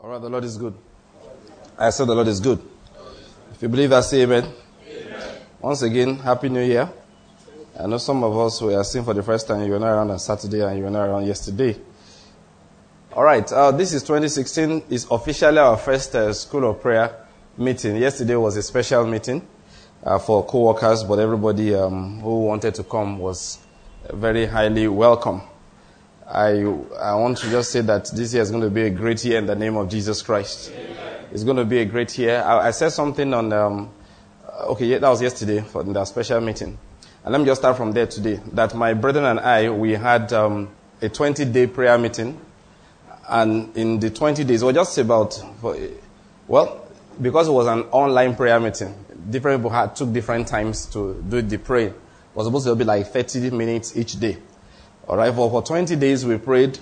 All right, the Lord is good. I said the Lord is good. If you believe that, say amen. amen. Once again, Happy New Year. I know some of us were seeing for the first time. You were not around on Saturday and you were not around yesterday. All right, uh, this is 2016. It's officially our first uh, School of Prayer meeting. Yesterday was a special meeting uh, for co-workers, but everybody um, who wanted to come was very highly welcome. I, I want to just say that this year is going to be a great year in the name of Jesus Christ. Amen. It's going to be a great year. I, I said something on, um, okay, that was yesterday for the special meeting. And let me just start from there today. That my brethren and I, we had um, a 20 day prayer meeting. And in the 20 days, or just about, well, because it was an online prayer meeting, different people had, took different times to do the prayer. It was supposed to be like 30 minutes each day. All right, for, for 20 days we prayed.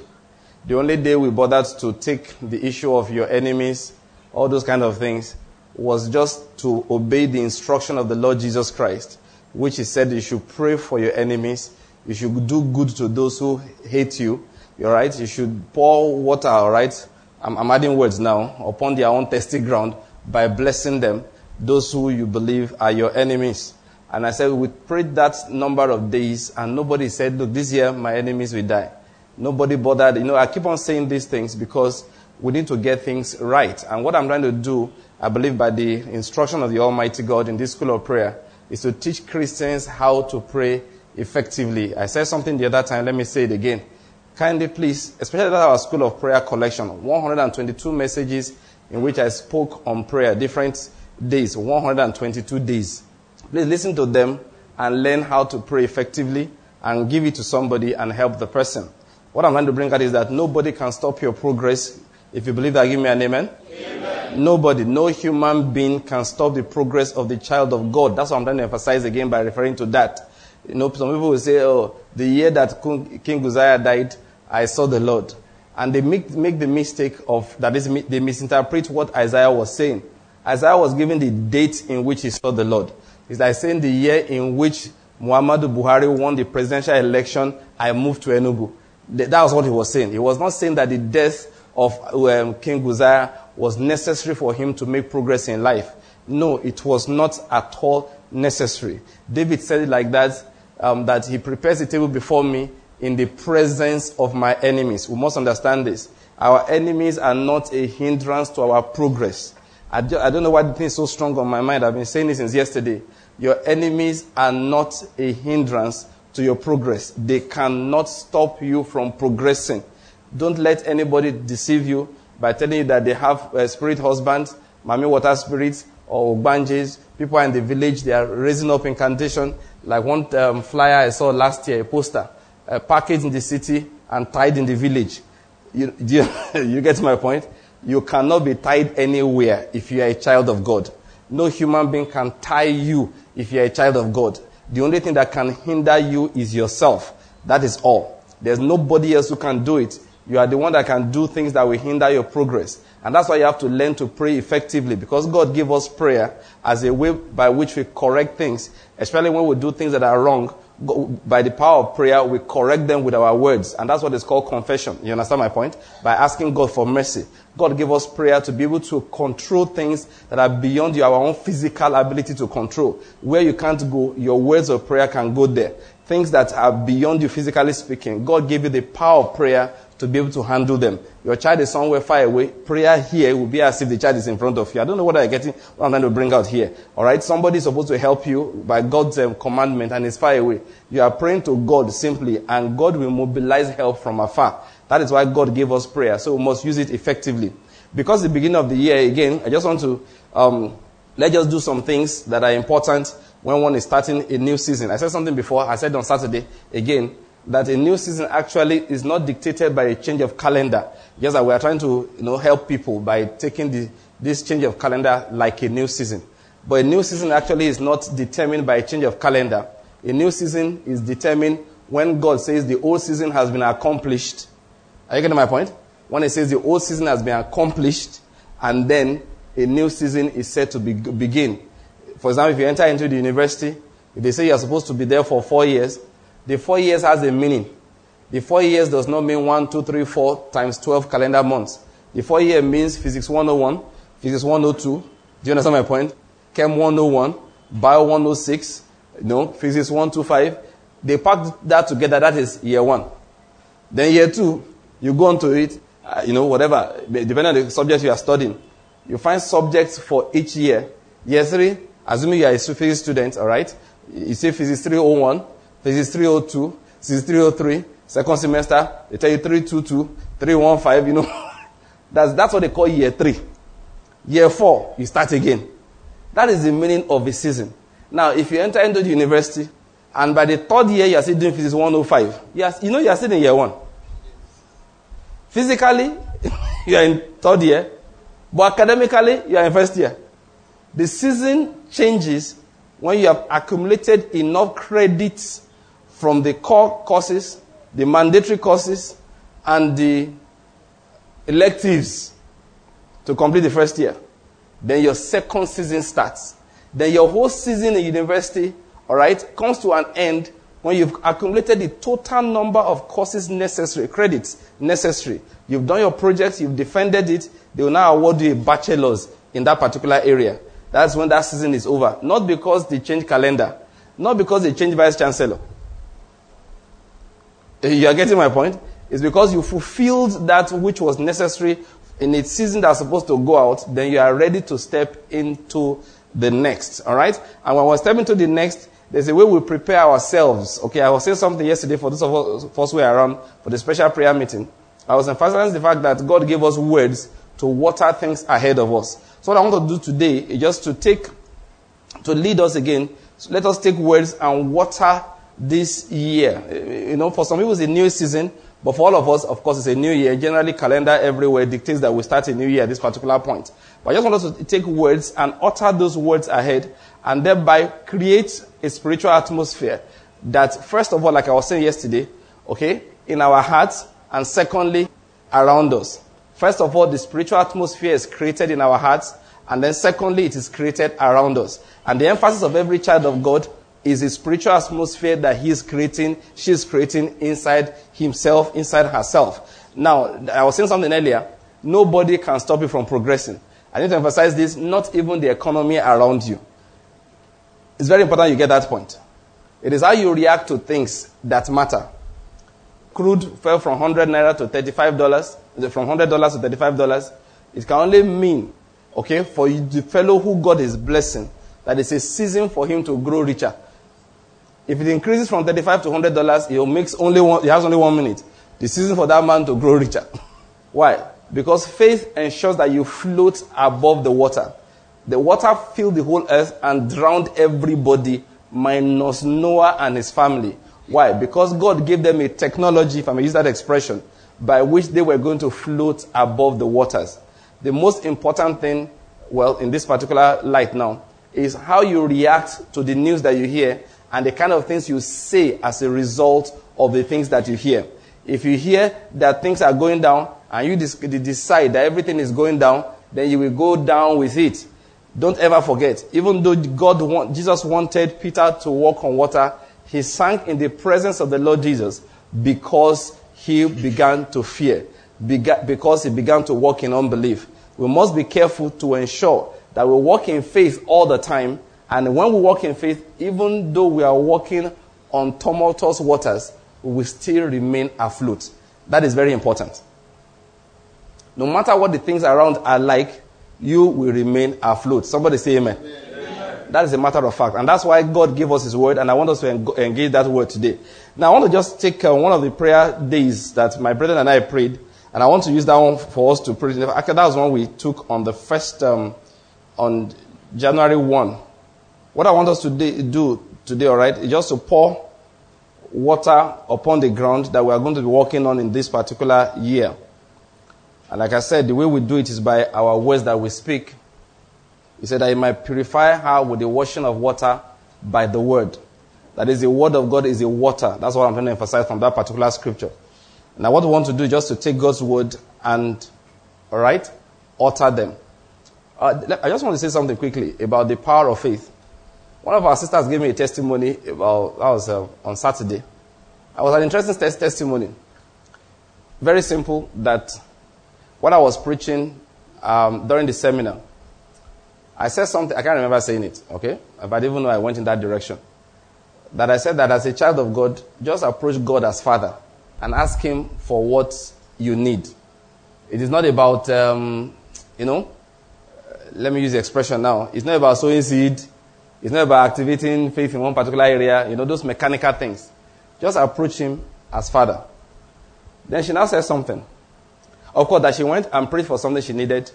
The only day we bothered to take the issue of your enemies, all those kind of things, was just to obey the instruction of the Lord Jesus Christ, which He said you should pray for your enemies, you should do good to those who hate you, all right? You should pour water, all right? I'm, I'm adding words now, upon their own testing ground by blessing them, those who you believe are your enemies. And I said, we prayed that number of days, and nobody said, look, this year my enemies will die. Nobody bothered. You know, I keep on saying these things because we need to get things right. And what I'm trying to do, I believe by the instruction of the Almighty God in this school of prayer, is to teach Christians how to pray effectively. I said something the other time, let me say it again. Kindly please, especially at our school of prayer collection, 122 messages in which I spoke on prayer, different days, 122 days. Please listen to them and learn how to pray effectively and give it to somebody and help the person. What I'm trying to bring out is that nobody can stop your progress. If you believe that, give me an amen. amen. Nobody, no human being can stop the progress of the child of God. That's what I'm trying to emphasize again by referring to that. You know, some people will say, oh, the year that King Uzziah died, I saw the Lord. And they make, make the mistake of, that is, they misinterpret what Isaiah was saying. Isaiah was given the date in which he saw the Lord. It's like saying the year in which Muhammadu Buhari won the presidential election, I moved to Enugu. That was what he was saying. He was not saying that the death of um, King Uzziah was necessary for him to make progress in life. No, it was not at all necessary. David said it like that, um, that he prepares the table before me in the presence of my enemies. We must understand this. Our enemies are not a hindrance to our progress. I, don't know why the thing is so strong on my mind. I've been saying this since yesterday. Your enemies are not a hindrance to your progress. They cannot stop you from progressing. Don't let anybody deceive you by telling you that they have a spirit husband, mami water spirits, or banjis. People in the village, they are raising up incantation. Like one um, flyer I saw last year, a poster, uh, packaged in the city and tied in the village. You, you, you get my point? You cannot be tied anywhere if you are a child of God. No human being can tie you if you're a child of God. The only thing that can hinder you is yourself. That is all. There's nobody else who can do it. You are the one that can do things that will hinder your progress. And that's why you have to learn to pray effectively because God gave us prayer as a way by which we correct things, especially when we do things that are wrong by the power of prayer, we correct them with our words. And that's what is called confession. You understand my point? By asking God for mercy. God gave us prayer to be able to control things that are beyond our own physical ability to control. Where you can't go, your words of prayer can go there. Things that are beyond you physically speaking. God gave you the power of prayer to be able to handle them. Your child is somewhere far away. Prayer here will be as if the child is in front of you. I don't know what I'm getting, what I'm trying to bring out here. Alright? Somebody is supposed to help you by God's um, commandment and is far away. You are praying to God simply and God will mobilize help from afar. That is why God gave us prayer. So we must use it effectively. Because the beginning of the year, again, I just want to, um, let's just do some things that are important when one is starting a new season. I said something before. I said on Saturday, again, that a new season actually is not dictated by a change of calendar. Just that we are trying to you know, help people by taking the, this change of calendar like a new season. But a new season actually is not determined by a change of calendar. A new season is determined when God says the old season has been accomplished. Are you getting my point? When He says the old season has been accomplished and then a new season is set to be, begin. For example, if you enter into the university, if they say you're supposed to be there for four years, the four years has a meaning. The four years does not mean one, two, three, four times 12 calendar months. The four year means physics 101, physics 102. Do you understand my point? Chem 101, bio 106, you know, physics 125. They pack that together. That is year one. Then year two, you go on to it, uh, you know, whatever, depending on the subject you are studying. You find subjects for each year. Year three, assuming you are a physics student, all right? You say physics 301, physics 302, physics 303, second semester, they tell you 322, 315, you know. that's, that's what they call year three. Year four, you start again. That is the meaning of a season. Now, if you enter into the university, and by the third year you are still doing physics 105, yes, you know you are still in year one. Physically, you are in third year, but academically, you are in first year. The season changes when you have accumulated enough credits from the core courses, the mandatory courses, and the electives to complete the first year. Then your second season starts. Then your whole season in university, all right, comes to an end when you've accumulated the total number of courses necessary, credits necessary. You've done your project, you've defended it, they will now award you a bachelor's in that particular area. That's when that season is over. Not because they change calendar, not because they change vice chancellor. You are getting my point? It's because you fulfilled that which was necessary in a season that's supposed to go out, then you are ready to step into the next. All right? And when we step into the next, there's a way we prepare ourselves. Okay, I was saying something yesterday for those of us who were around for the special prayer meeting. I was emphasizing the fact that God gave us words to water things ahead of us. So what I want to do today is just to take, to lead us again. So let us take words and water this year. You know, for some people it's a new season. But for all of us, of course, it's a new year. Generally, calendar everywhere dictates that we start a new year at this particular point. But I just want us to take words and utter those words ahead and thereby create a spiritual atmosphere that, first of all, like I was saying yesterday, okay, in our hearts, and secondly, around us. First of all, the spiritual atmosphere is created in our hearts, and then secondly, it is created around us. And the emphasis of every child of God is a spiritual atmosphere that he is creating, she is creating inside himself, inside herself. Now, I was saying something earlier. Nobody can stop you from progressing. I need to emphasize this, not even the economy around you. It's very important you get that point. It is how you react to things that matter. Crude fell from 100 naira to $35, from $100 to $35. It can only mean, okay, for the fellow who God is blessing, that it's a season for him to grow richer. If it increases from 35 to $100, he makes only one, he has only one minute. The season for that man to grow richer. Why? Because faith ensures that you float above the water. The water filled the whole earth and drowned everybody minus Noah and his family. Why? Because God gave them a technology, if I may use that expression, by which they were going to float above the waters. The most important thing, well, in this particular light now, is how you react to the news that you hear and the kind of things you say as a result of the things that you hear. If you hear that things are going down and you decide that everything is going down, then you will go down with it. Don't ever forget, even though God want, Jesus wanted Peter to walk on water, he sank in the presence of the Lord Jesus because he began to fear, because he began to walk in unbelief. We must be careful to ensure that we walk in faith all the time and when we walk in faith, even though we are walking on tumultuous waters, we still remain afloat. That is very important. No matter what the things around are like, you will remain afloat. Somebody say amen. amen. That is a matter of fact. And that's why God gave us His word, and I want us to engage that word today. Now, I want to just take uh, one of the prayer days that my brother and I prayed, and I want to use that one for us to pray. Actually, that was one we took on the first, um, on January 1. What I want us to do today, all right, is just to pour water upon the ground that we are going to be working on in this particular year. And like I said, the way we do it is by our words that we speak. He said that he might purify her with the washing of water by the word. That is, the word of God is a water. That's what I'm trying to emphasize from that particular scripture. Now, what we want to do is just to take God's word and, all right, utter them. Uh, I just want to say something quickly about the power of faith. One of our sisters gave me a testimony about, that was uh, on Saturday. It was an interesting testimony. Very simple that when I was preaching um, during the seminar, I said something, I can't remember saying it, okay? But even know I went in that direction. That I said that as a child of God, just approach God as Father and ask Him for what you need. It is not about, um, you know, let me use the expression now. It's not about sowing seed. It's not about activating faith in one particular area, you know, those mechanical things. Just approach Him as Father. Then she now says something. Of course, that she went and prayed for something she needed,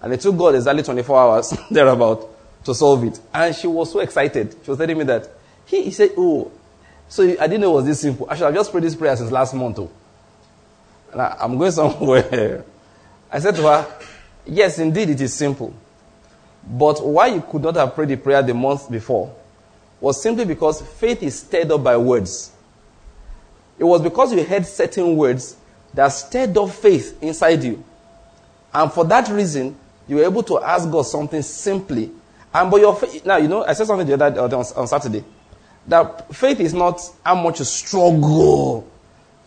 and it took God exactly 24 hours, thereabout, to solve it. And she was so excited. She was telling me that. He, he said, Oh, so I didn't know it was this simple. I should have just prayed this prayer since last month. Too. And I, I'm going somewhere. I said to her, Yes, indeed, it is simple. But why you could not have prayed the prayer the month before was simply because faith is stirred up by words. It was because you heard certain words that stirred up faith inside you. And for that reason, you were able to ask God something simply. And but your faith, now, you know, I said something the other on, on Saturday. That faith is not how much you struggle.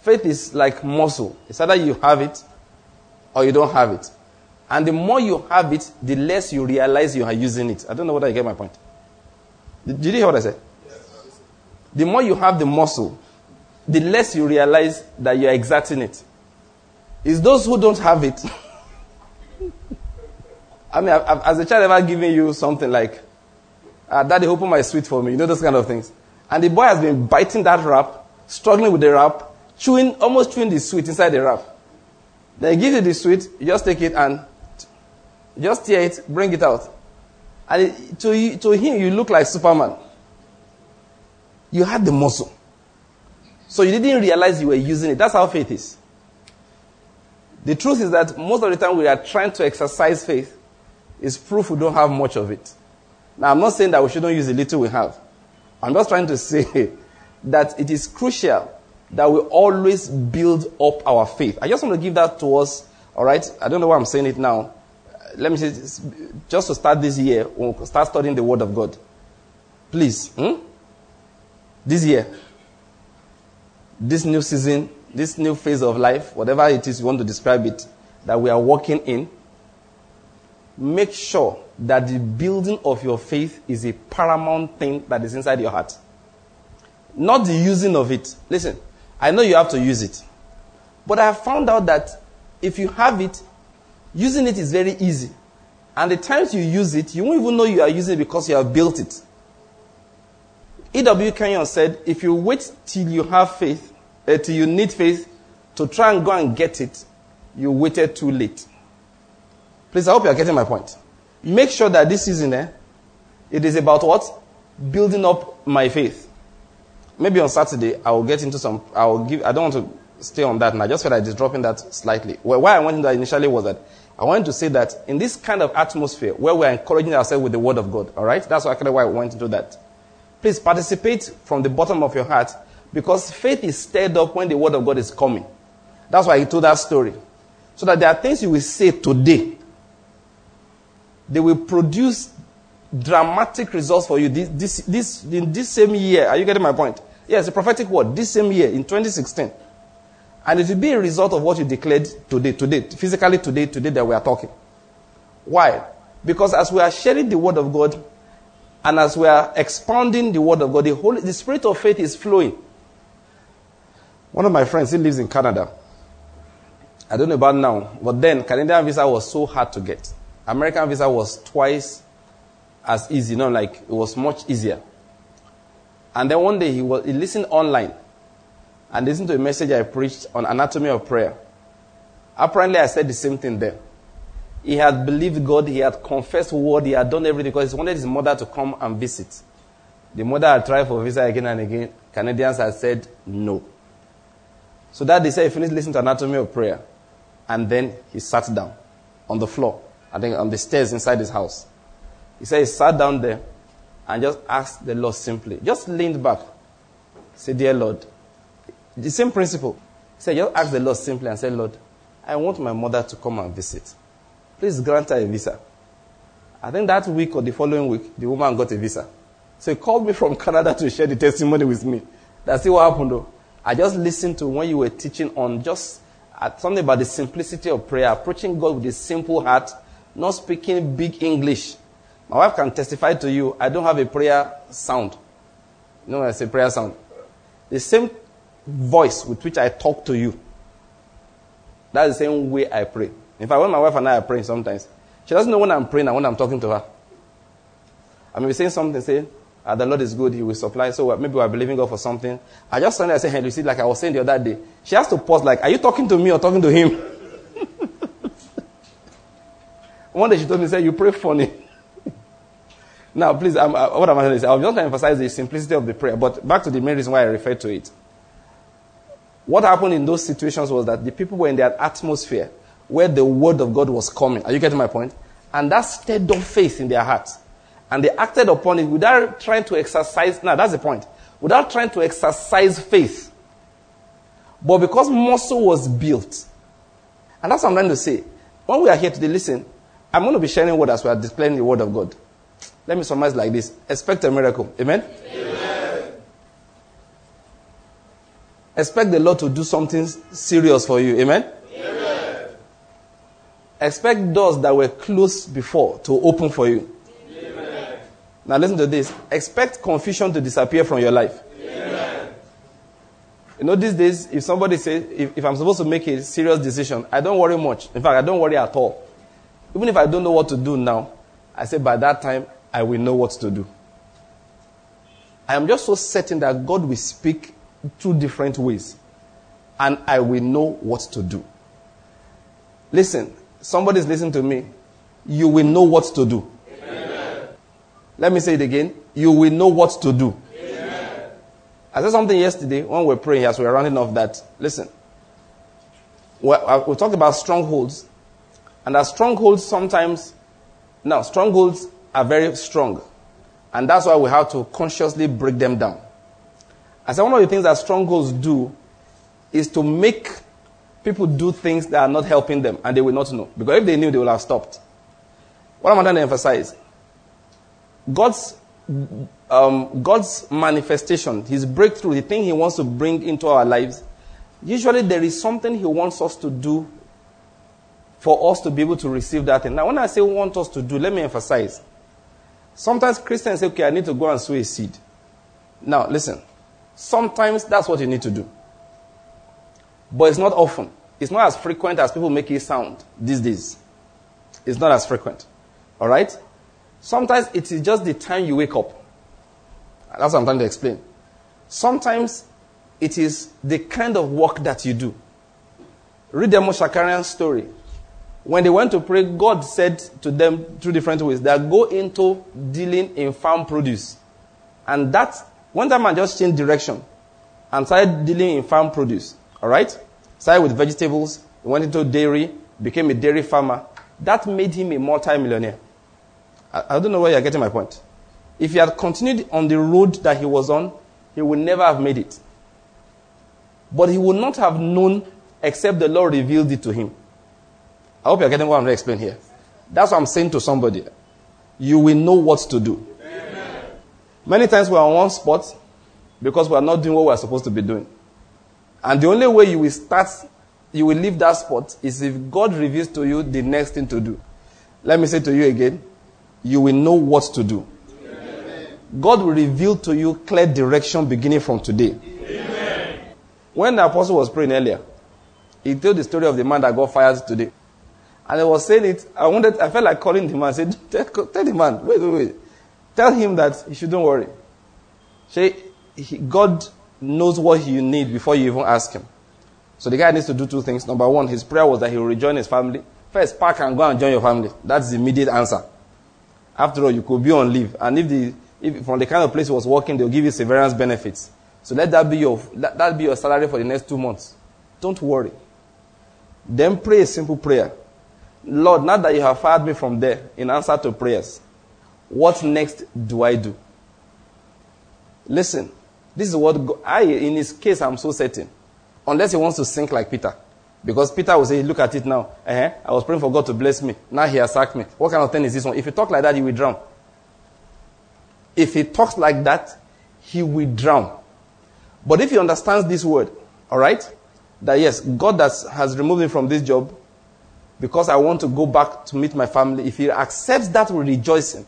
Faith is like muscle. It's either you have it or you don't have it. And the more you have it, the less you realize you are using it. I don't know whether you get my point. Did you hear what I said? Yes. The more you have the muscle, the less you realize that you are exerting it. It's those who don't have it. I mean, I've, as a child, ever given you something like, uh, Daddy, open my sweet for me. You know, those kind of things. And the boy has been biting that wrap, struggling with the wrap, chewing, almost chewing the sweet inside the wrap. Then he gives you the sweet, you just take it and just tear it, bring it out. And it, to, to him, you look like Superman. You had the muscle. So you didn't realize you were using it. That's how faith is. The truth is that most of the time we are trying to exercise faith is proof we don't have much of it. Now, I'm not saying that we shouldn't use the little we have. I'm just trying to say that it is crucial that we always build up our faith. I just want to give that to us, all right? I don't know why I'm saying it now. Let me say, just to start this year, we'll start studying the Word of God. Please, hmm? this year, this new season, this new phase of life, whatever it is you want to describe it, that we are walking in, make sure that the building of your faith is a paramount thing that is inside your heart. Not the using of it. Listen, I know you have to use it. But I have found out that if you have it, using it is very easy. And the times you use it, you won't even know you are using it because you have built it. E.W. Kenyon said, if you wait till you have faith, uh, till you need faith to try and go and get it, you waited too late. Please, I hope you are getting my point. Make sure that this season, eh, it is about what? Building up my faith. Maybe on Saturday, I will get into some, I will give, I don't want to stay on that, and I just feel like just dropping that slightly. Well, why I went into that initially was that I wanted to say that in this kind of atmosphere where we're encouraging ourselves with the Word of God, all right? That's actually why I went into that. Please participate from the bottom of your heart because faith is stirred up when the word of God is coming. That's why he told that story. So that there are things you will say today. They will produce dramatic results for you this, this, this, in this same year. Are you getting my point? Yes, a prophetic word. This same year, in 2016. And it will be a result of what you declared today, today, physically today, today that we are talking. Why? Because as we are sharing the word of God, and as we are expounding the word of God, the, Holy, the spirit of faith is flowing. One of my friends, he lives in Canada. I don't know about now, but then Canadian visa was so hard to get. American visa was twice as easy, no, like it was much easier. And then one day he was he listened online and listen to a message I preached on anatomy of prayer. Apparently, I said the same thing there. He had believed God, he had confessed word, he had done everything because he wanted his mother to come and visit. The mother had tried for visa again and again. Canadians had said no. So that they said he finished listening to Anatomy of Prayer. And then he sat down on the floor, I think on the stairs inside his house. He said he sat down there and just asked the Lord simply, just leaned back. Say, Dear Lord, the same principle. He said, just ask the Lord simply and say, Lord, I want my mother to come and visit. Please grant her a visa. I think that week or the following week, the woman got a visa. So he called me from Canada to share the testimony with me. That's what happened though. I just listened to when you were teaching on just uh, something about the simplicity of prayer, approaching God with a simple heart, not speaking big English. My wife can testify to you, I don't have a prayer sound. You know I say prayer sound? The same voice with which I talk to you. That's the same way I pray. In fact, when my wife and I are praying sometimes, she doesn't know when I'm praying and when I'm talking to her. I may be saying something, say, ah, the Lord is good, He will supply. So maybe we're believing God for something. I just suddenly I say, hey, you see, like I was saying the other day, she has to pause, like, are you talking to me or talking to him? One day she told me, say, you pray funny. now, please, I'm, uh, what am I going to say? I'm just going to emphasize the simplicity of the prayer, but back to the main reason why I referred to it. What happened in those situations was that the people were in their atmosphere where the word of God was coming. Are you getting my point? And that stirred up faith in their hearts. And they acted upon it without trying to exercise. Now, that's the point. Without trying to exercise faith. But because muscle was built. And that's what I'm trying to say. When we are here today, listen, I'm going to be sharing word as we are displaying the word of God. Let me summarize like this. Expect a miracle. Amen? Amen? Expect the Lord to do something serious for you. Amen? Amen? Expect doors that were closed before to open for you. Now listen to this. Expect confusion to disappear from your life. Amen. You know, these days, if somebody says, if, if I'm supposed to make a serious decision, I don't worry much. In fact, I don't worry at all. Even if I don't know what to do now, I say by that time, I will know what to do. I am just so certain that God will speak two different ways. And I will know what to do. Listen, somebody's listening to me. You will know what to do. Let me say it again. You will know what to do. Amen. I said something yesterday when we were praying as we were running off that. Listen. Uh, we talked about strongholds. And that strongholds sometimes, now, strongholds are very strong. And that's why we have to consciously break them down. I said one of the things that strongholds do is to make people do things that are not helping them and they will not know. Because if they knew, they would have stopped. What am I trying to emphasize? God's um, God's manifestation, His breakthrough, the thing He wants to bring into our lives, usually there is something He wants us to do for us to be able to receive that thing. Now, when I say want us to do, let me emphasize. Sometimes Christians say, okay, I need to go and sow a seed. Now, listen. Sometimes that's what you need to do. But it's not often. It's not as frequent as people make it sound these days. It's not as frequent. All right? Sometimes it is just the time you wake up. That's what I'm trying to explain. Sometimes it is the kind of work that you do. Read the Shakarian story. When they went to pray, God said to them two different ways that go into dealing in farm produce. And that, one time man just changed direction and started dealing in farm produce. Alright? Started with vegetables, went into dairy, became a dairy farmer. That made him a multi-millionaire. I, I don't know where you're getting my point. If he had continued on the road that he was on, he would never have made it. But he would not have known except the Lord revealed it to him. I hope you're getting what I'm going to explain here. That's what I'm saying to somebody. You will know what to do. Many times we're on one spot because we're not doing what we're supposed to be doing. And the only way you will start, you will leave that spot is if God reveals to you the next thing to do. Let me say to you again you will know what to do. Amen. God will reveal to you clear direction beginning from today. Amen. When the apostle was praying earlier, he told the story of the man that got fired today. And I was saying it, I wanted, I felt like calling the man. I said, tell, tell the man, wait, wait, wait. Tell him that he shouldn't worry. Say, God knows what you need before you even ask him. So the guy needs to do two things. Number one, his prayer was that he will rejoin his family. First, pack and go and join your family. That's the immediate answer. After all, you could be on leave. And if the if from the kind of place he was working, they'll give you severance benefits. So let that be your that, that be your salary for the next two months. Don't worry. Then pray a simple prayer. Lord, now that you have fired me from there in answer to prayers, what next do I do? Listen, this is what God, I, in his case, I'm so certain. Unless he wants to sink like Peter. Because Peter will say, look at it now. Uh-huh. I was praying for God to bless me. Now he has sacked me. What kind of thing is this one? If he talk like that, he will drown. If he talks like that, he will drown. But if he understands this word, all right, that yes, God has, has removed me from this job because I want to go back to meet my family, if he accepts that with rejoicing,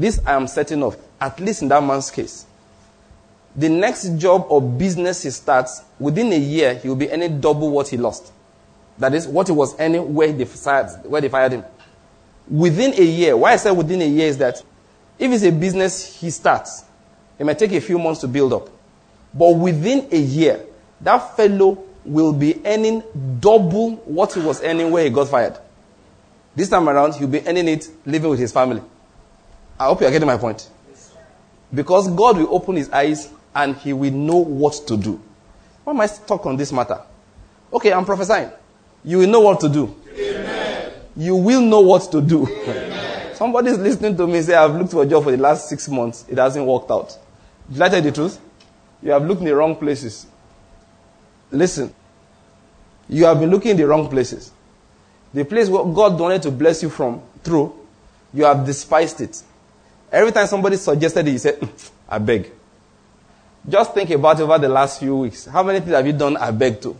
this I am setting off, at least in that man's case. The next job or business he starts, within a year, he will be earning double what he lost. That is what he was earning where they fired, where they fired him. Within a year, why I say within a year is that if it's a business he starts, it might take a few months to build up. But within a year, that fellow will be earning double what he was earning where he got fired. This time around, he'll be earning it living with his family. I hope you're getting my point. Because God will open his eyes and he will know what to do. Why am I talk on this matter? Okay, I'm prophesying. You will know what to do. Amen. You will know what to do. Somebody is listening to me say, I've looked for a job for the last six months. It hasn't worked out. Did I tell you the truth? You have looked in the wrong places. Listen. You have been looking in the wrong places. The place where God wanted to bless you from, through, you have despised it. Every time somebody suggested it, you said, mm, I beg. Just think about over the last few weeks. How many things have you done I beg to?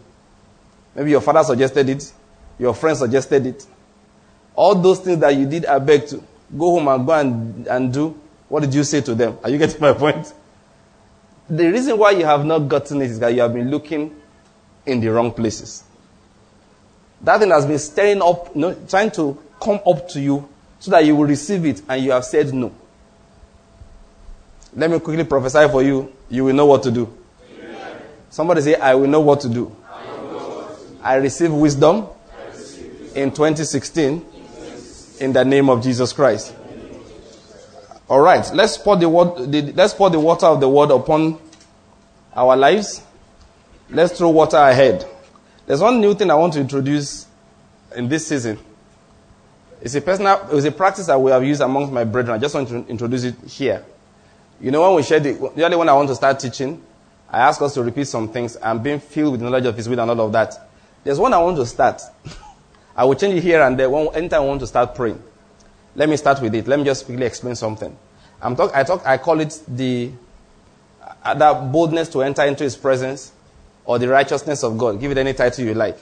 Maybe your father suggested it, your friend suggested it. All those things that you did I beg to. Go home and go and, and do. What did you say to them? Are you getting my point? The reason why you have not gotten it is that you have been looking in the wrong places. That thing has been stirring up, you know, trying to come up to you so that you will receive it and you have said no. Let me quickly prophesy for you. You will know what to do. Amen. Somebody say, I will know what to do. I, receive wisdom, in 2016 in the name of Jesus Christ. All right, let's pour the, the, let's pour the water of the word upon our lives. Let's throw water ahead. There's one new thing I want to introduce in this season. It's a personal, it's a practice that we have used amongst my brethren. I just want to introduce it here. You know, when we share the, usually when I want to start teaching, I ask us to repeat some things. I'm being filled with knowledge of His will and all of that. There's one I want to start. I will change it here and there when, anytime I want to start praying. Let me start with it. Let me just quickly explain something. I'm talk, I, talk, I call it the uh, that boldness to enter into His presence or the righteousness of God. Give it any title you like.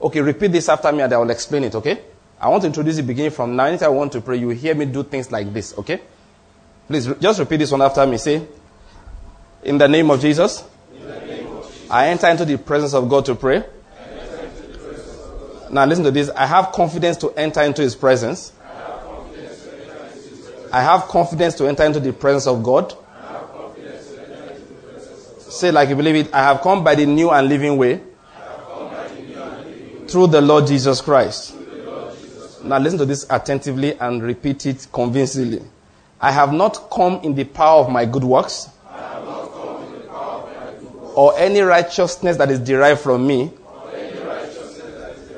Okay, repeat this after me and I will explain it, okay? I want to introduce it beginning from now. Anytime I want to pray, you hear me do things like this, okay? Please just repeat this one after me. Say, In the name of Jesus, name of Jesus I enter into the presence of God to pray. Now listen to this. I have confidence to enter into His presence. I have confidence to enter into the presence of God. Say like you believe it. I have come by the new and living way. Through the Lord Jesus Christ. Now listen to this attentively and repeat it convincingly. I have not come in the power of my good works, or any righteousness that is derived from me.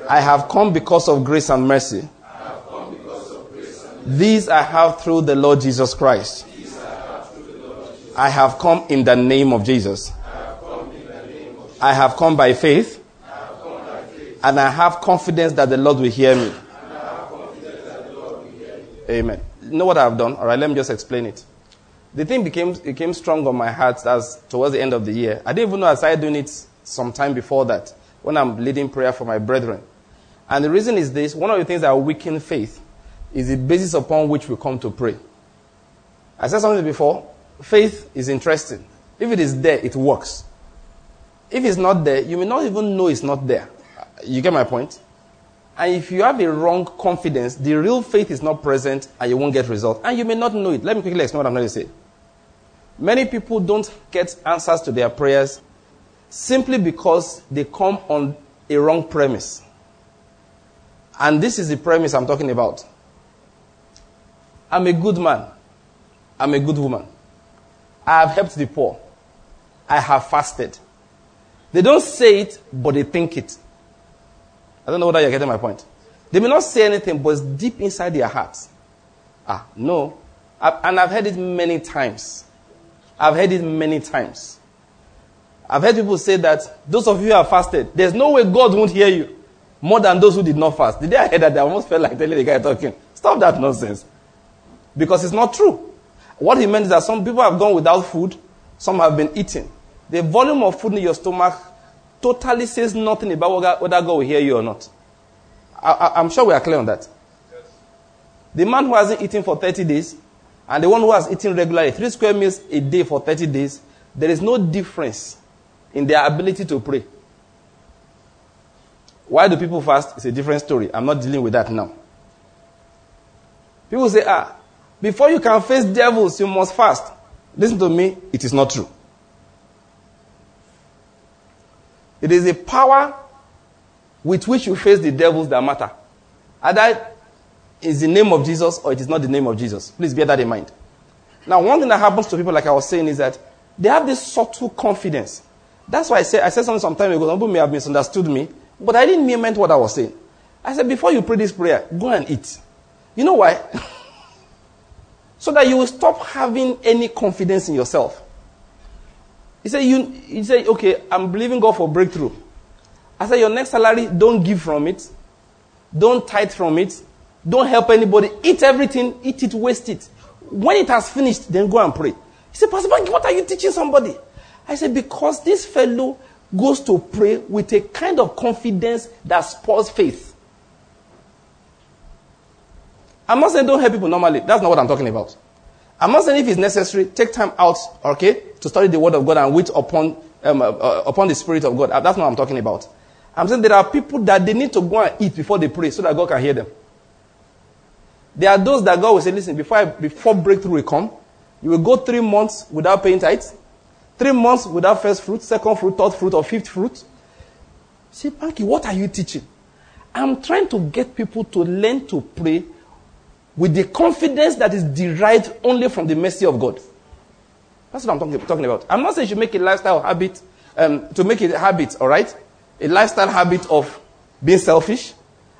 I have come because of grace and mercy. These I have through the Lord Jesus Christ. I have come in the name of Jesus. I have come by faith. And I have confidence that the Lord will hear me. Amen know what I've done? All right, let me just explain it. The thing became, became strong on my heart as towards the end of the year. I didn't even know I started doing it some time before that when I'm leading prayer for my brethren. And the reason is this one of the things that weaken faith is the basis upon which we come to pray. I said something before faith is interesting. If it is there, it works. If it's not there, you may not even know it's not there. You get my point? And if you have a wrong confidence, the real faith is not present and you won't get results. And you may not know it. Let me quickly explain what I'm going to say. Many people don't get answers to their prayers simply because they come on a wrong premise. And this is the premise I'm talking about. I'm a good man. I'm a good woman. I have helped the poor. I have fasted. They don't say it, but they think it. I don't know whether you're getting my point. They may not say anything, but it's deep inside their hearts. Ah, no. I've, and I've heard it many times. I've heard it many times. I've heard people say that those of you who have fasted, there's no way God won't hear you more than those who did not fast. Did I hear that? I almost felt like telling the guy talking. Stop that nonsense. Because it's not true. What he meant is that some people have gone without food, some have been eating. The volume of food in your stomach totally says nothing about whether God will hear you or not. I, am sure we are clear on that. Yes. The man who hasn't eaten for 30 days and the one who has eaten regularly, three square meals a day for 30 days, there is no difference in their ability to pray. Why do people fast? It's a different story. I'm not dealing with that now. People say, ah, before you can face devils, you must fast. Listen to me, it is not true. It is a power with which you face the devils that matter. Either is the name of Jesus or it is not the name of Jesus. Please bear that in mind. Now, one thing that happens to people, like I was saying, is that they have this subtle confidence. That's why I said, I said something some time ago. Some people may have misunderstood me, but I didn't mean what I was saying. I said, before you pray this prayer, go and eat. You know why? so that you will stop having any confidence in yourself. He said, you, he said, okay, I'm believing God for breakthrough. I said, your next salary, don't give from it. Don't tithe from it. Don't help anybody. Eat everything. Eat it, waste it. When it has finished, then go and pray. He said, Pastor what are you teaching somebody? I said, because this fellow goes to pray with a kind of confidence that spoils faith. I'm not saying don't help people normally. That's not what I'm talking about. I'm not saying if it's necessary, take time out, okay, to study the Word of God and wait upon, um, uh, uh, upon the Spirit of God. That's not what I'm talking about. I'm saying there are people that they need to go and eat before they pray so that God can hear them. There are those that God will say, listen, before, I, before breakthrough will come, you will go three months without paying tithes, three months without first fruit, second fruit, third fruit, or fifth fruit. Say, Panky, what are you teaching? I'm trying to get people to learn to pray with the confidence that is derived only from the mercy of God. That's what I'm talking, talking about. I'm not saying you should make a lifestyle habit, um, to make it a habit, all right? A lifestyle habit of being selfish.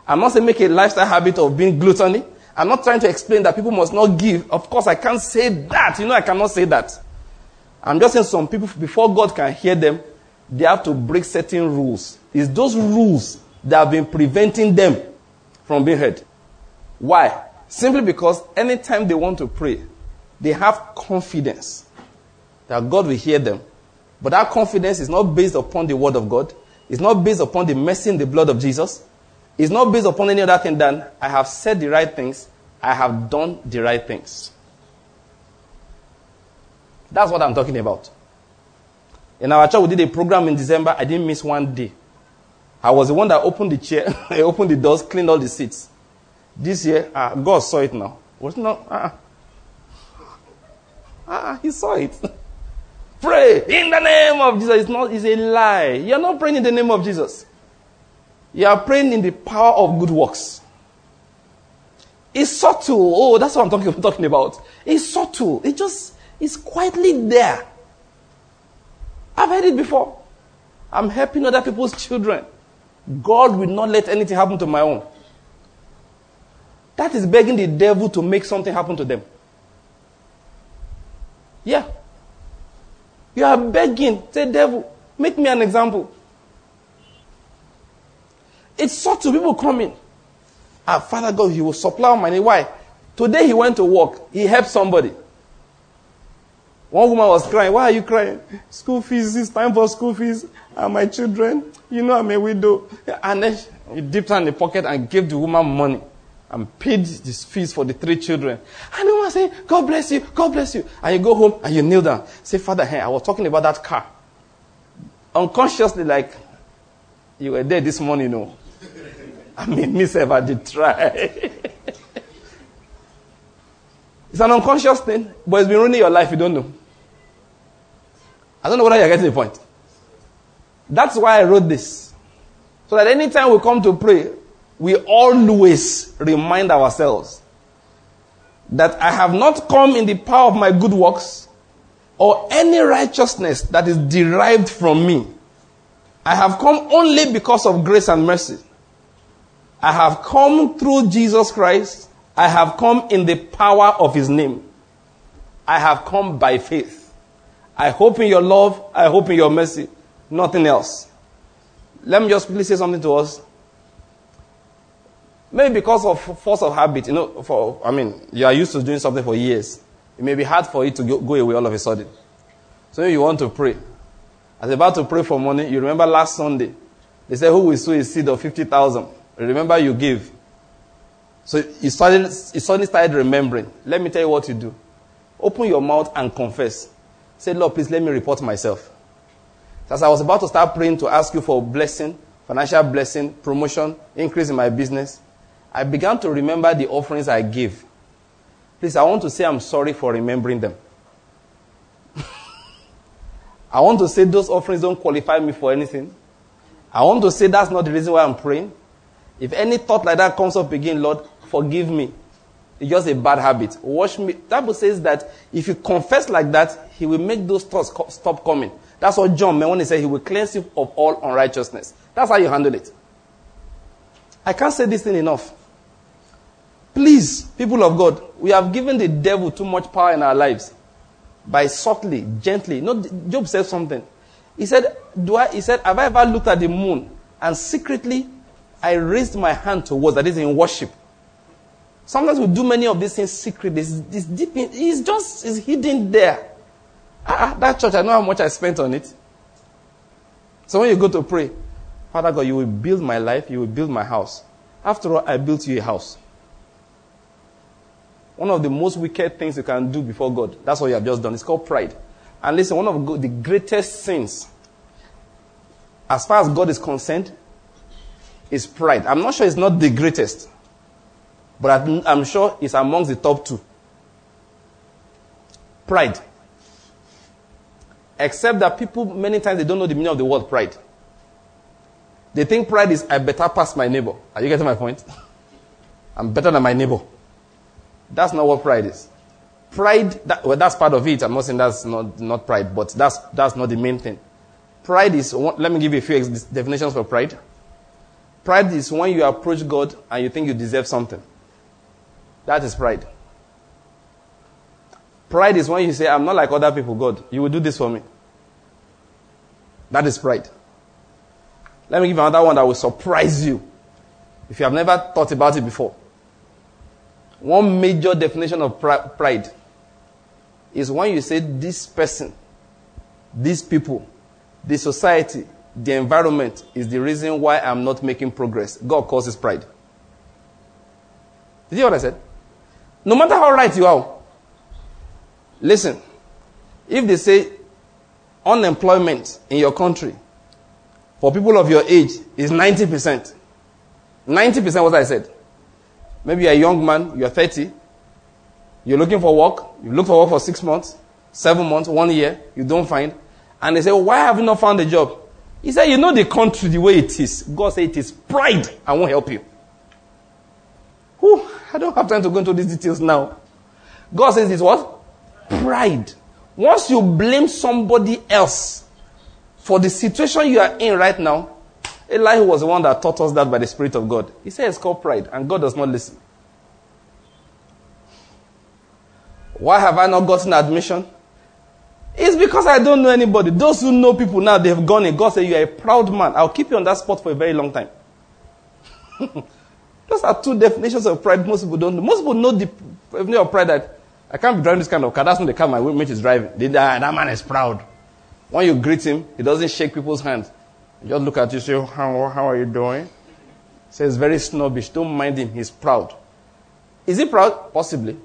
I'm not saying make a lifestyle habit of being gluttony. I'm not trying to explain that people must not give. Of course, I can't say that. You know, I cannot say that. I'm just saying some people, before God can hear them, they have to break certain rules. It's those rules that have been preventing them from being heard. Why? Simply because anytime they want to pray, they have confidence that God will hear them. But that confidence is not based upon the word of God. It's not based upon the mercy in the blood of Jesus. It's not based upon any other thing than I have said the right things. I have done the right things. That's what I'm talking about. In our church, we did a program in December. I didn't miss one day. I was the one that opened the chair, I opened the doors, cleaned all the seats. This year, uh, God saw it now. Was not? Uh, uh, he saw it. Pray in the name of Jesus. It's not. It's a lie. You're not praying in the name of Jesus. You are praying in the power of good works. It's subtle. Oh, that's what I'm talking, talking about. It's subtle. It just is quietly there. I've heard it before. I'm helping other people's children. God will not let anything happen to my own. That is begging the devil to make something happen to them. Yeah. You are begging. Say, devil, make me an example. It's subtle. People coming. Ah, Father God, He will supply money. Why? Today he went to work. He helped somebody. One woman was crying. Why are you crying? School fees. It's time for school fees. And my children. You know I'm a widow. And then he dipped in the pocket and gave the woman money and paid the fees for the three children. And the woman say, God bless you, God bless you. And you go home and you kneel down. Say, Father, hey, I was talking about that car. Unconsciously, like, you were there this morning, know. I mean, myself, I did try. it's an unconscious thing, but it's been ruining your life, you don't know. I don't know whether you're getting the point. That's why I wrote this. So that anytime we come to pray, we always remind ourselves that I have not come in the power of my good works or any righteousness that is derived from me. I have come only because of grace and mercy. I have come through Jesus Christ. I have come in the power of his name. I have come by faith. I hope in your love. I hope in your mercy. Nothing else. Let me just quickly say something to us. Maybe because of force of habit, you know, for, I mean, you are used to doing something for years. It may be hard for it to go away all of a sudden. So you want to pray. I was about to pray for money. You remember last Sunday? They said, Who will sow a seed of 50,000? Remember, you give. So you, started, you suddenly started remembering. Let me tell you what you do. Open your mouth and confess. Say, Lord, please let me report myself. As I was about to start praying to ask you for blessing, financial blessing, promotion, increase in my business, I began to remember the offerings I gave. Please, I want to say I'm sorry for remembering them. I want to say those offerings don't qualify me for anything. I want to say that's not the reason why I'm praying. If any thought like that comes up again, Lord, forgive me. It's just a bad habit. Wash me. Bible says that if you confess like that, He will make those thoughts stop coming. That's what John meant when he said He will cleanse you of all unrighteousness. That's how you handle it. I can't say this thing enough. Please, people of God, we have given the devil too much power in our lives by subtly, gently. Job said something. He said, Do I, he said, Have I ever looked at the moon and secretly I raised my hand towards that is in worship? Sometimes we do many of these things secretly. It's, it's deep in, it's just it's hidden there. Ah, ah, that church, I know how much I spent on it. So when you go to pray, Father God, you will build my life, you will build my house. After all, I built you a house. One of the most wicked things you can do before God, that's what you have just done. It's called pride. And listen, one of the greatest sins, as far as God is concerned, is pride. I'm not sure it's not the greatest, but I'm sure it's amongst the top two. Pride. Except that people, many times, they don't know the meaning of the word pride. They think pride is, I better pass my neighbor. Are you getting my point? I'm better than my neighbor. That's not what pride is. Pride, that, well, that's part of it. I'm not saying that's not, not pride, but that's, that's not the main thing. Pride is, let me give you a few definitions for pride. Pride is when you approach God and you think you deserve something. That is pride. Pride is when you say, I'm not like other people, God. You will do this for me. That is pride. Let me give another one that will surprise you if you have never thought about it before. One major definition of pride is when you say this person, these people, the society, the environment is the reason why I'm not making progress. God causes pride. Did you hear what I said? No matter how right you are, listen, if they say unemployment in your country for people of your age is 90%, 90% what I said. Maybe you're a young man, you're 30, you're looking for work, you look for work for six months, seven months, one year, you don't find. And they say, Why have you not found a job? He said, You know the country the way it is. God said it is pride. I won't help you. Whew, I don't have time to go into these details now. God says it's what? Pride. Once you blame somebody else for the situation you are in right now, Eli was the one that taught us that by the Spirit of God. He says it's called pride, and God does not listen. Why have I not gotten admission? It's because I don't know anybody. Those who know people now, they've gone in. God said, You are a proud man. I'll keep you on that spot for a very long time. Those are two definitions of pride most people don't know. Most people know the definition of pride that I can't be driving this kind of car. That's not the car my mate is driving. That man is proud. When you greet him, he doesn't shake people's hands. Just look at you, say, how, how are you doing? Says very snobbish. Don't mind him. He's proud. Is he proud? Possibly.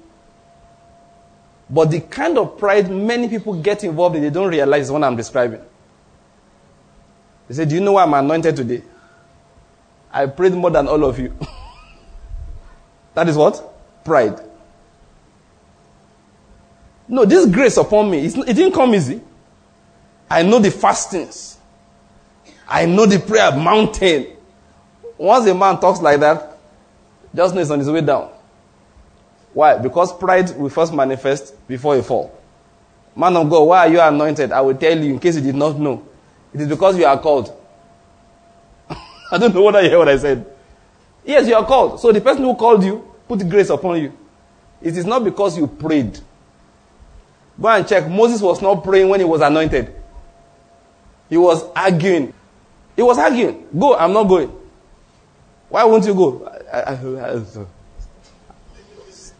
But the kind of pride many people get involved in, they don't realize what I'm describing. They say, Do you know why I'm anointed today? I prayed more than all of you. that is what? Pride. No, this grace upon me, it didn't come easy. I know the fastings. I know the prayer mountain. Once a man talks like that, just know he's on his way down. Why? Because pride will first manifest before you fall. Man of God, why are you anointed? I will tell you in case you did not know. It is because you are called. I don't know whether you hear what I said. Yes, you are called. So the person who called you put grace upon you. It is not because you prayed. Go and check. Moses was not praying when he was anointed. He was arguing. He was arguing. Go, I'm not going. Why won't you go? I, I,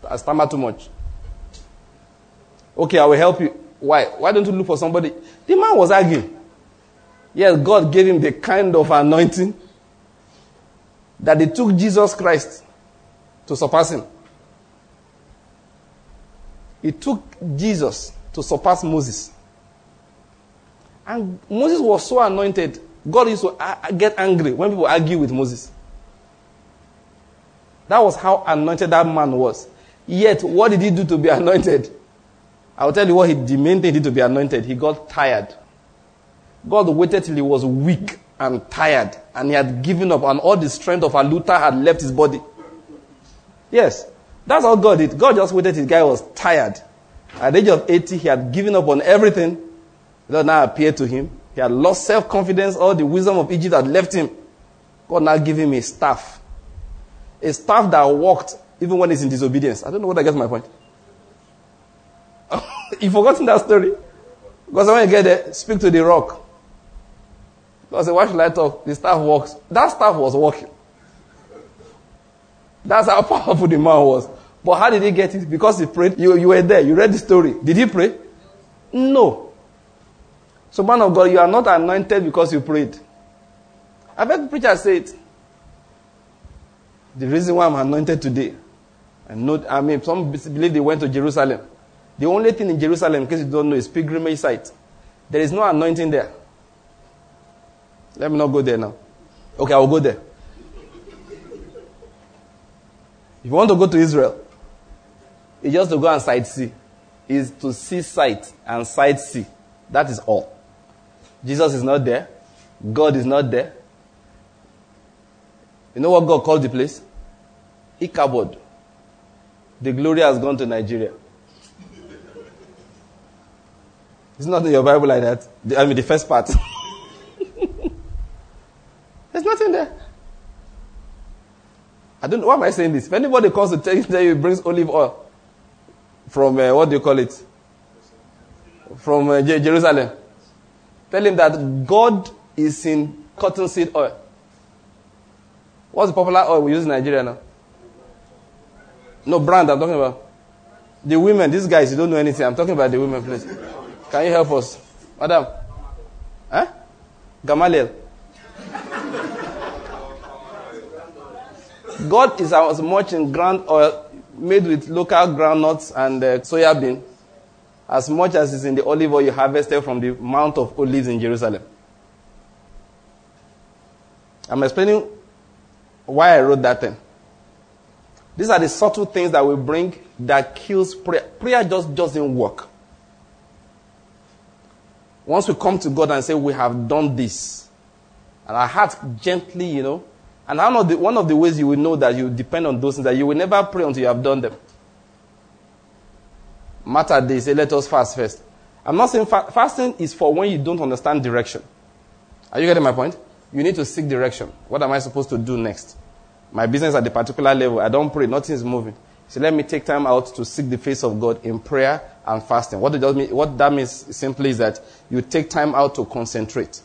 I, I stammer too much. Okay, I will help you. Why? Why don't you look for somebody? The man was arguing. Yes, God gave him the kind of anointing that it took Jesus Christ to surpass him. It took Jesus to surpass Moses. And Moses was so anointed, God used to uh, uh, get angry when people argue with Moses. That was how anointed that man was. Yet, what did he do to be anointed? I'll tell you what he, the main thing he did to be anointed. He got tired. God waited till he was weak and tired, and he had given up, and all the strength of a Luther had left his body. Yes, that's how God did. God just waited till the guy was tired. At the age of 80, he had given up on everything. The Lord now appeared to him. He had lost self confidence. All the wisdom of Egypt had left him. God now gave him a staff. A staff that worked even when he's in disobedience. I don't know what I get my point. You've forgotten that story? Because when you get there, speak to the rock. God said, Why should I talk? The staff works. That staff was working. That's how powerful the man was. But how did he get it? Because he prayed. You, you were there. You read the story. Did he pray? No. So, man of God, you are not anointed because you prayed. I've heard preachers say it. The reason why I'm anointed today, I know, I mean, some believe they went to Jerusalem. The only thing in Jerusalem, in case you don't know, is pilgrimage site. There is no anointing there. Let me not go there now. Okay, I will go there. If you want to go to Israel, it's just to go and sightsee. Is to see sight and sightsee. That is all. Jesus is not there. God is not there. You know what God called the place? Ichabod. The glory has gone to Nigeria. It's not in your Bible like that. I mean, the first part. There's nothing there. I don't know. Why am I saying this? If anybody comes to tell you that he brings olive oil from, uh, what do you call it? From uh, Jerusalem. Tell him that God is in cottonseed oil. What's the popular oil we use in Nigeria now? No, brand I'm talking about. The women, these guys, you don't know anything. I'm talking about the women, please. Can you help us? Madam? Huh? Gamaliel. God is as much in ground oil made with local groundnuts and uh, soya bean as much as is in the olive oil you harvested from the Mount of Olives in Jerusalem. I'm explaining why I wrote that thing. These are the subtle things that we bring that kills prayer. Prayer just doesn't work. Once we come to God and say, We have done this, and our heart gently, you know, and one of, the, one of the ways you will know that you depend on those things that you will never pray until you have done them. Matter they say, let us fast first. I'm not saying fa- fasting is for when you don't understand direction. Are you getting my point? You need to seek direction. What am I supposed to do next? My business at the particular level, I don't pray, nothing is moving. So let me take time out to seek the face of God in prayer and fasting. What, does mean, what that means simply is that you take time out to concentrate.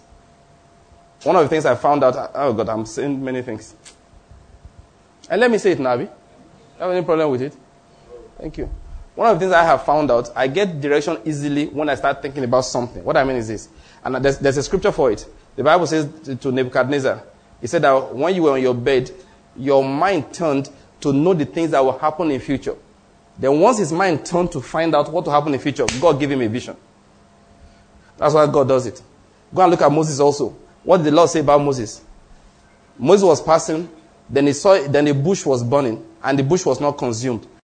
One of the things I found out, oh God, I'm saying many things. And let me say it, Nabi. Have any problem with it? Thank you. One of the things I have found out, I get direction easily when I start thinking about something. What I mean is this, and there's, there's a scripture for it. The Bible says to Nebuchadnezzar, he said that when you were on your bed, your mind turned to know the things that will happen in future. Then once his mind turned to find out what will happen in future, God gave him a vision. That's why God does it. Go and look at Moses also. What did the Lord say about Moses? Moses was passing, then he saw, then the bush was burning, and the bush was not consumed.